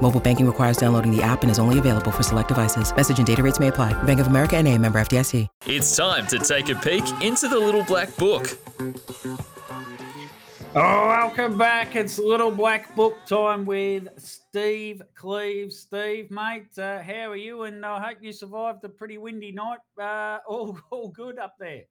Mobile banking requires downloading the app and is only available for select devices. Message and data rates may apply. Bank of America and a member FDIC. It's time to take a peek into the little black book. Oh, welcome back. It's Little Black Book time with Steve Cleves. Steve, mate, uh, how are you? And I hope you survived a pretty windy night. Uh, all, all good up there.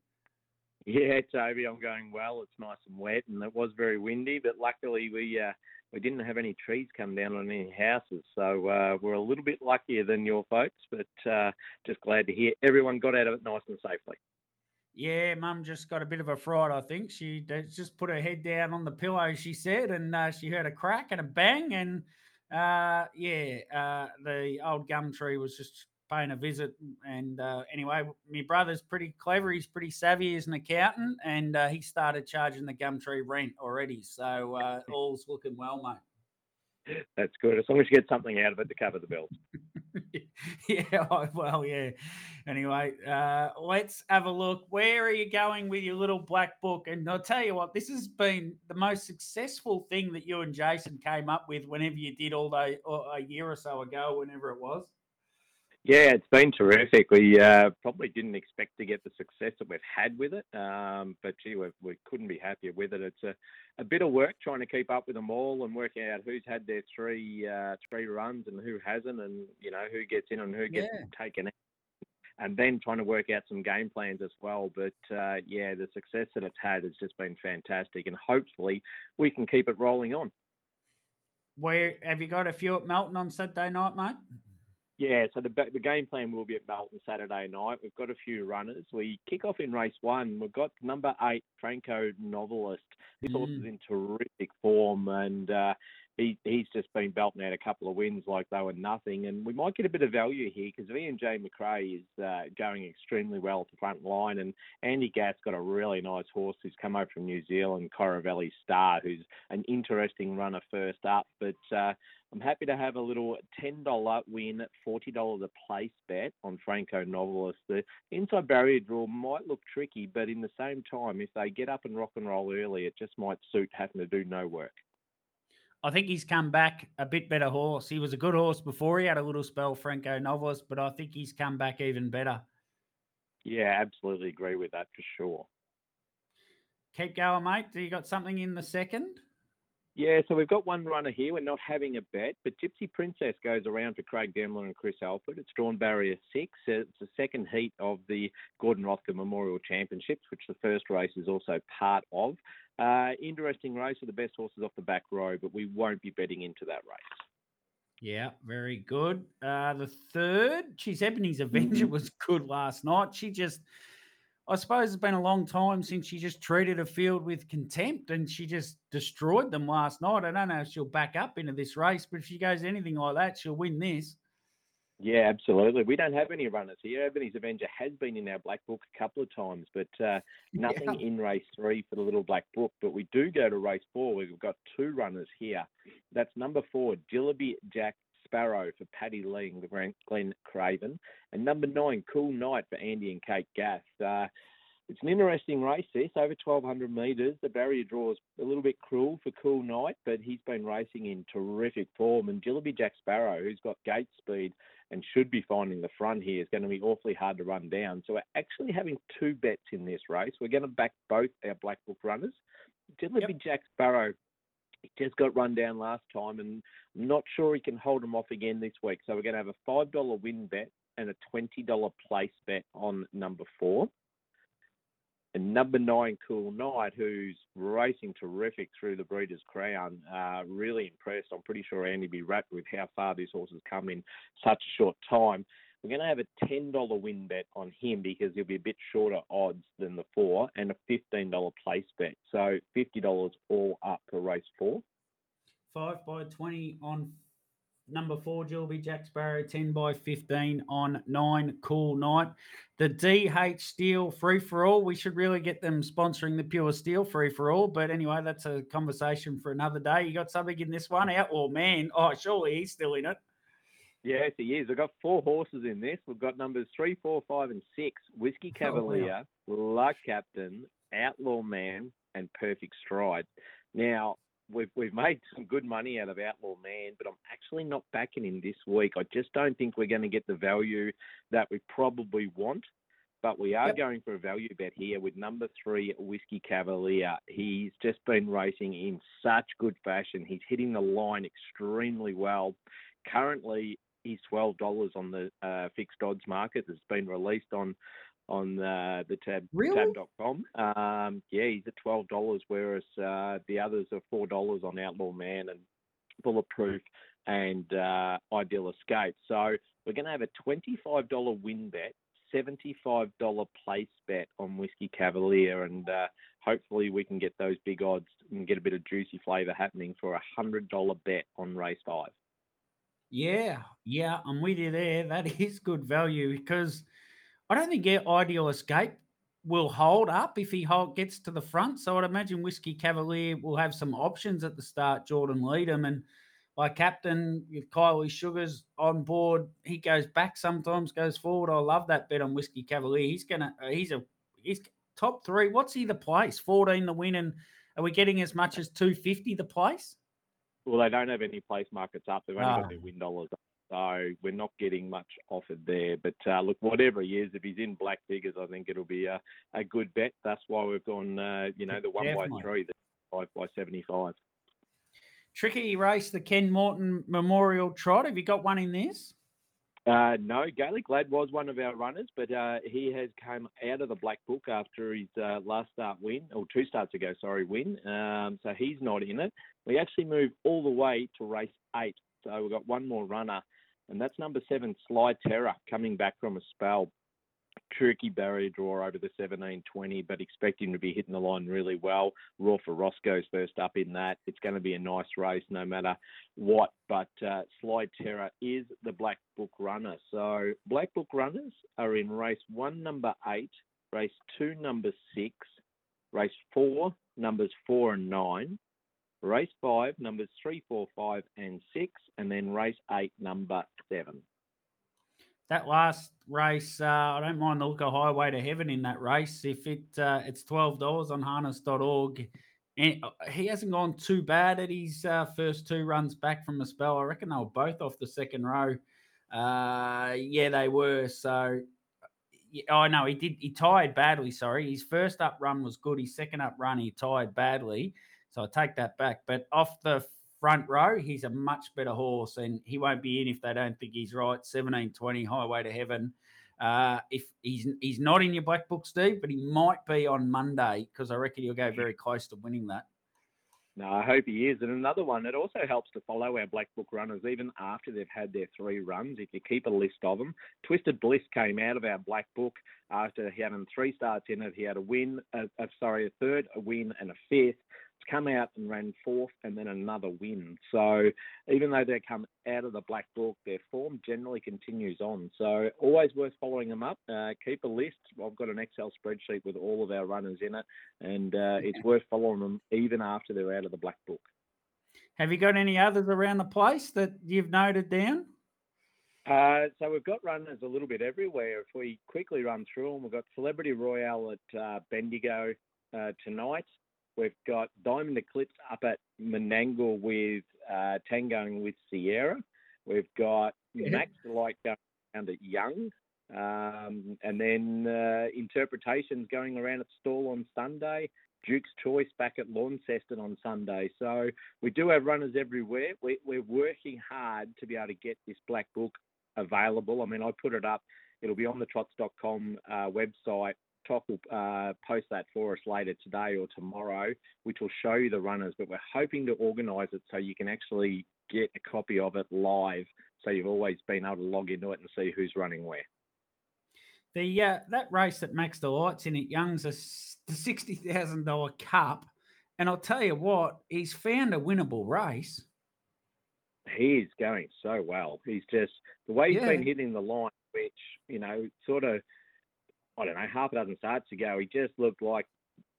Yeah, Toby, I'm going well. It's nice and wet, and it was very windy, but luckily we uh, we didn't have any trees come down on any houses, so uh, we're a little bit luckier than your folks. But uh, just glad to hear everyone got out of it nice and safely. Yeah, Mum just got a bit of a fright. I think she just put her head down on the pillow. She said, and uh, she heard a crack and a bang, and uh, yeah, uh, the old gum tree was just paying a visit. And uh, anyway, my brother's pretty clever. He's pretty savvy as an accountant, and uh, he started charging the Gumtree rent already. So uh, all's looking well, mate. That's good. As long as you get something out of it to cover the bills. yeah, well, yeah. Anyway, uh, let's have a look. Where are you going with your little black book? And I'll tell you what, this has been the most successful thing that you and Jason came up with whenever you did all day, a year or so ago, whenever it was. Yeah, it's been terrific. We uh, probably didn't expect to get the success that we've had with it, um, but gee, we, we couldn't be happier with it. It's a, a bit of work trying to keep up with them all and working out who's had their three uh, three runs and who hasn't, and you know who gets in and who gets yeah. taken out, and then trying to work out some game plans as well. But uh, yeah, the success that it's had has just been fantastic, and hopefully we can keep it rolling on. Where have you got a few at Melton on Saturday night, mate? Yeah, so the the game plan will be at Melton Saturday night. We've got a few runners. We kick off in race one. We've got number eight, Franco Novelist. This mm. horse is in terrific form, and uh, he, he's just been belting out a couple of wins like they were nothing. And we might get a bit of value here because Ian J. McRae is uh, going extremely well at the front line. And Andy Gath got a really nice horse who's come over from New Zealand, Coravelli Star, who's an interesting runner first up. But uh, I'm happy to have a little $10 win, $40 a place bet on Franco Novelist. The inside barrier draw might look tricky, but in the same time, if they get up and rock and roll early, it just might suit having to do no work. I think he's come back a bit better horse. He was a good horse before. He had a little spell, Franco Novelist, but I think he's come back even better. Yeah, absolutely agree with that for sure. Keep going, mate. Do you got something in the second? Yeah, so we've got one runner here. We're not having a bet, but Gypsy Princess goes around for Craig Demler and Chris Alford. It's drawn barrier six. It's the second heat of the Gordon Rothacker Memorial Championships, which the first race is also part of. Uh, interesting race with the best horses off the back row, but we won't be betting into that race. Yeah, very good. Uh, the third, she's Ebony's Avenger mm-hmm. was good last night. She just, I suppose it's been a long time since she just treated a field with contempt and she just destroyed them last night. I don't know if she'll back up into this race, but if she goes anything like that, she'll win this. Yeah, absolutely. We don't have any runners here. Ebony's Avenger has been in our black book a couple of times, but uh, nothing yeah. in race three for the little black book. But we do go to race four. We've got two runners here. That's number four, Jillaby Jack Sparrow for Paddy Lee and Glenn Craven, and number nine, Cool Night for Andy and Kate Gath. Uh, it's an interesting race, this, over 1,200 metres. The barrier draw is a little bit cruel for Cool Night, but he's been racing in terrific form. And Jillaby Jack Sparrow, who's got gate speed and should be finding the front here, is going to be awfully hard to run down. So we're actually having two bets in this race. We're going to back both our Black Book runners. Jillaby yep. Jack Sparrow he just got run down last time, and I'm not sure he can hold him off again this week. So we're going to have a five dollar win bet and a twenty dollar place bet on number four. And number nine, Cool Night, who's racing terrific through the Breeders' Crown, uh, really impressed. I'm pretty sure Andy be wrapped with how far this horse has come in such a short time. We're going to have a $10 win bet on him because he'll be a bit shorter odds than the four and a $15 place bet. So $50 all up for race four. Five by 20 on number four, Gilby Jack Sparrow, 10 by 15 on nine. Cool night. The DH Steel free for all. We should really get them sponsoring the Pure Steel free for all. But anyway, that's a conversation for another day. You got something in this one? Outlaw Man. Oh, surely he's still in it. Yes, he is. We've got four horses in this. We've got numbers three, four, five, and six Whiskey Cavalier, oh, wow. Luck Captain, Outlaw Man, and Perfect Stride. Now, we've we've made some good money out of Outlaw Man, but I'm actually not backing him this week. I just don't think we're going to get the value that we probably want. But we are yep. going for a value bet here with number three, Whiskey Cavalier. He's just been racing in such good fashion. He's hitting the line extremely well. Currently, he's twelve dollars on the uh, fixed odds market. that's been released on on uh, the tab really? tab.com. Um, yeah, he's at twelve dollars, whereas uh, the others are four dollars on Outlaw Man and Bulletproof and uh, Ideal Escape. So we're going to have a twenty-five dollar win bet, seventy-five dollar place bet on Whiskey Cavalier, and uh, hopefully we can get those big odds and get a bit of juicy flavour happening for a hundred dollar bet on race five. Yeah, yeah, I'm with you there. That is good value because I don't think Ideal Escape will hold up if he hold, gets to the front. So I'd imagine Whiskey Cavalier will have some options at the start. Jordan Leedham and my captain Kylie Sugars on board, he goes back sometimes, goes forward. I love that bet on Whiskey Cavalier. He's gonna, uh, he's a, he's top three. What's he the place? Fourteen the win, and are we getting as much as two fifty the place? Well, they don't have any place markets up. They've only got their win dollars up. So we're not getting much offered there. But uh, look, whatever he is, if he's in black figures, I think it'll be a, a good bet. That's why we've gone, uh, you know, the one Definitely. by three, the five by 75. Tricky race, the Ken Morton Memorial Trot. Have you got one in this? Uh, no, Gaelic Lad was one of our runners, but uh, he has come out of the black book after his uh, last start win, or two starts ago, sorry, win. Um, so he's not in it. We actually move all the way to race eight. So we've got one more runner and that's number seven, Sly Terror, coming back from a spell. Tricky barrier draw over the 1720, but expecting to be hitting the line really well. Raw for Roscoe's first up in that. It's going to be a nice race no matter what. But uh, Sly Terror is the Black Book runner. So Black Book runners are in race one, number eight, race two, number six, race four, numbers four and nine, race five, numbers three, four, five, and six, and then race eight, number seven. That last race, uh, I don't mind the look of Highway to Heaven in that race. If it uh, it's twelve dollars on harness.org, and uh, he hasn't gone too bad at his uh, first two runs back from a spell. I reckon they were both off the second row. Uh, yeah, they were. So Oh no, he did. He tied badly. Sorry, his first up run was good. His second up run, he tired badly. So I take that back. But off the front row, he's a much better horse, and he won't be in if they don't think he's right. Seventeen twenty, highway to heaven. Uh, if he's he's not in your black book, Steve, but he might be on Monday because I reckon he'll go very close to winning that. No, I hope he is. And another one, it also helps to follow our Black Book runners even after they've had their three runs. If you keep a list of them, Twisted Bliss came out of our Black Book after he had three starts in it. He had a win, uh, uh, sorry, a third, a win, and a fifth come out and ran fourth and then another win. So even though they come out of the black book, their form generally continues on. So always worth following them up. Uh, keep a list. I've got an Excel spreadsheet with all of our runners in it, and uh, it's worth following them even after they're out of the black book. Have you got any others around the place that you've noted down? Uh, so we've got runners a little bit everywhere. If we quickly run through them, we've got Celebrity Royale at uh, Bendigo uh, tonight. We've got Diamond Eclipse up at Menangle with uh, Tangoing with Sierra. We've got yeah. Max Delight going around at Young. Um, and then uh, interpretations going around at Stawell on Sunday. Duke's Choice back at Launceston on Sunday. So we do have runners everywhere. We, we're working hard to be able to get this black book available. I mean, I put it up. It'll be on the trots.com uh, website Toc will uh, post that for us later today or tomorrow, which will show you the runners. But we're hoping to organise it so you can actually get a copy of it live, so you've always been able to log into it and see who's running where. The uh, that race that Max Delight's in at Young's a sixty thousand dollar cup, and I'll tell you what, he's found a winnable race. He is going so well. He's just the way he's Yeah. been hitting the line, which you know, sort of, I don't know, half a dozen starts ago, he just looked like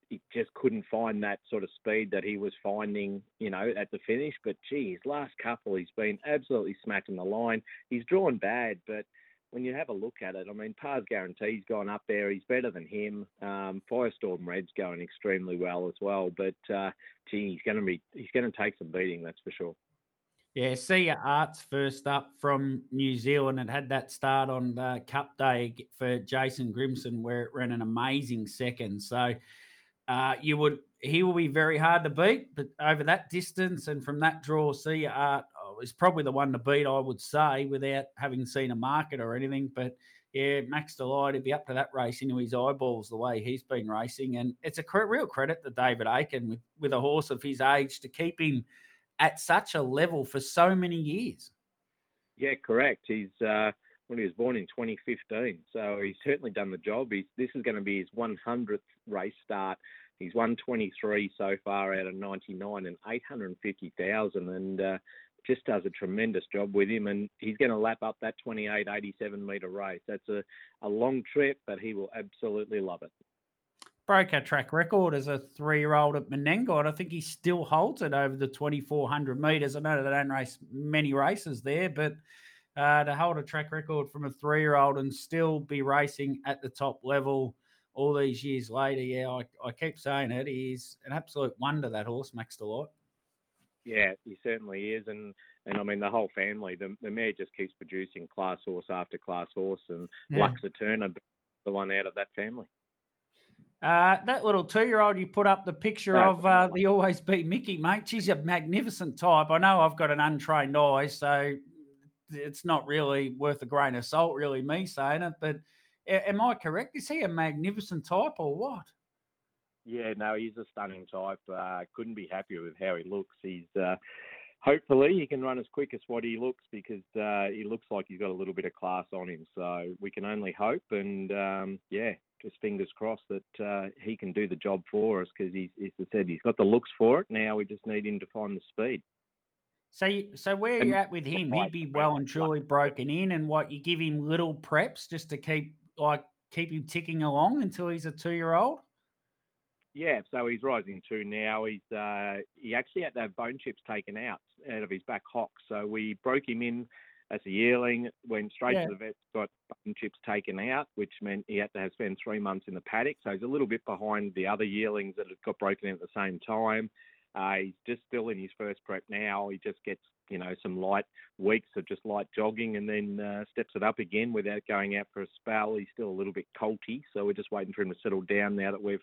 he just couldn't find that sort of speed that he was finding, you know, at the finish. But geez, last couple he's been absolutely smacking the line. He's drawn bad, but when you have a look at it, I mean, Pars Guarantee's gone up there. He's better than him. Um, Firestorm Red's going extremely well as well. But uh, gee, he's going to be he's going to take some beating, that's for sure. Yeah, your arts first up from New Zealand. It had that start on uh, Cup Day for Jason Grimson, where it ran an amazing second. So uh, you would he will be very hard to beat, but over that distance and from that draw, your art oh, is probably the one to beat, I would say, without having seen a market or anything. But yeah, Max Delight, he'd be up to that race into his eyeballs the way he's been racing, and it's a real credit to David Aiken with with a horse of his age to keep him at such a level for so many years. Yeah, correct. He's uh, when he was born in 2015, so he's certainly done the job. He's this is going to be his 100th race start. He's won 23 so far out of 99 and 850,000, and uh, just does a tremendous job with him. And he's going to lap up that 28, 87 metre race. That's a, a long trip, but he will absolutely love it. Broke our track record as a three year old at Menangle, and I think he still holds it over the 2,400 metres. I know they don't race many races there, but uh, to hold a track record from a three year old and still be racing at the top level all these years later, yeah, I, I keep saying it. He's an absolute wonder, that horse, Max Delight. Yeah, he certainly is, and and I mean the whole family. The the mare just keeps producing class horse after class horse, and Yeah. Luxa Turner, the one out of that family. Uh, that little two-year-old you put up the picture of uh, the always be Mickey, mate. She's a magnificent type. I know I've got an untrained eye, so it's not really worth a grain of salt, really, me saying it. But am I correct? Is he a magnificent type or what? Yeah, no, he's a stunning type. Uh, couldn't be happier with how he looks. He's uh, hopefully he can run as quick as what he looks because uh, he looks like he's got a little bit of class on him. So we can only hope, and um, yeah, just fingers crossed that uh, he can do the job for us because he's, as I said, he's got the looks for it. Now we just need him to find the speed. So, you, so where And you at with him? He'd be well and truly broken in, and what you give him little preps just to keep like keep him ticking along until he's a two-year-old. Yeah, so he's rising two now. He's uh, he actually had to have bone chips taken out out of his back hock. So we broke him in as a yearling, went straight Yeah. to the vet, got bone chips taken out, which meant he had to have spent three months in the paddock. So he's a little bit behind the other yearlings that had got broken in at the same time. Uh, he's just still in his first prep now. He just gets you know some light weeks of just light jogging and then uh, steps it up again without going out for a spell. He's still a little bit colty, so we're just waiting for him to settle down now that we've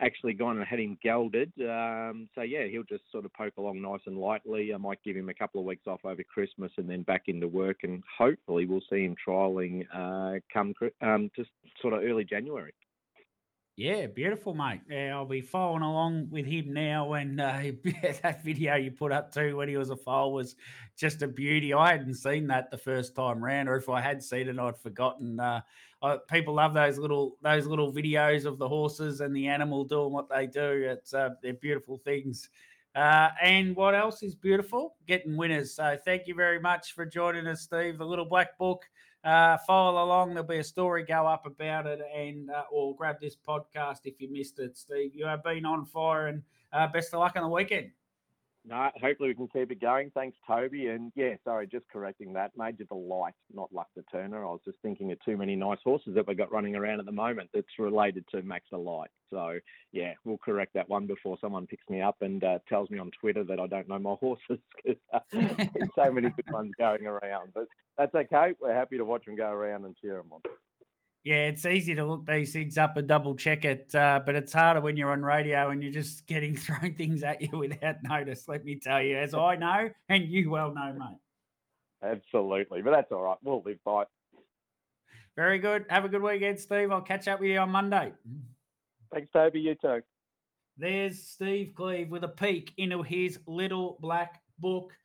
actually gone and had him gelded. Um, so yeah, he'll just sort of poke along nice and lightly. I might give him a couple of weeks off over Christmas and then back into work, and hopefully we'll see him trialing uh, come um, just sort of early January. Yeah, beautiful, mate. Yeah, I'll be following along with him now. And uh, that video you put up too when he was a foal was just a beauty. I hadn't seen that the first time round, or if I had seen it, I'd forgotten. Uh, People love those little those little videos of the horses and the animal doing what they do. It's uh, they're beautiful things. Uh, and what else is beautiful? Getting winners. So thank you very much for joining us, Steve. The Little Black Book uh, follow along. There'll be a story go up about it, and uh, or grab this podcast if you missed it. Steve, you have been on fire, and uh, best of luck on the weekend. No, hopefully we can keep it going. Thanks, Toby. And yeah, sorry, just correcting that. Major Delight, not Luck the Turner. I was just thinking of too many nice horses that we've got running around at the moment that's related to Max Delight. So yeah, we'll correct that one before someone picks me up and uh, tells me on Twitter that I don't know my horses because uh, there's so many good ones going around. But that's okay. We're happy to watch them go around and cheer them on. Yeah, it's easy to look these things up and double check it, uh, but it's harder when you're on radio and you're just getting thrown things at you without notice. Let me tell you, as I know, and you well know, mate. Absolutely. But that's all right. We'll live by it. Very good. Have a good weekend, Steve. I'll catch up with you on Monday. Thanks, Toby. You too. There's Steve Cleave with a peek into his little black book.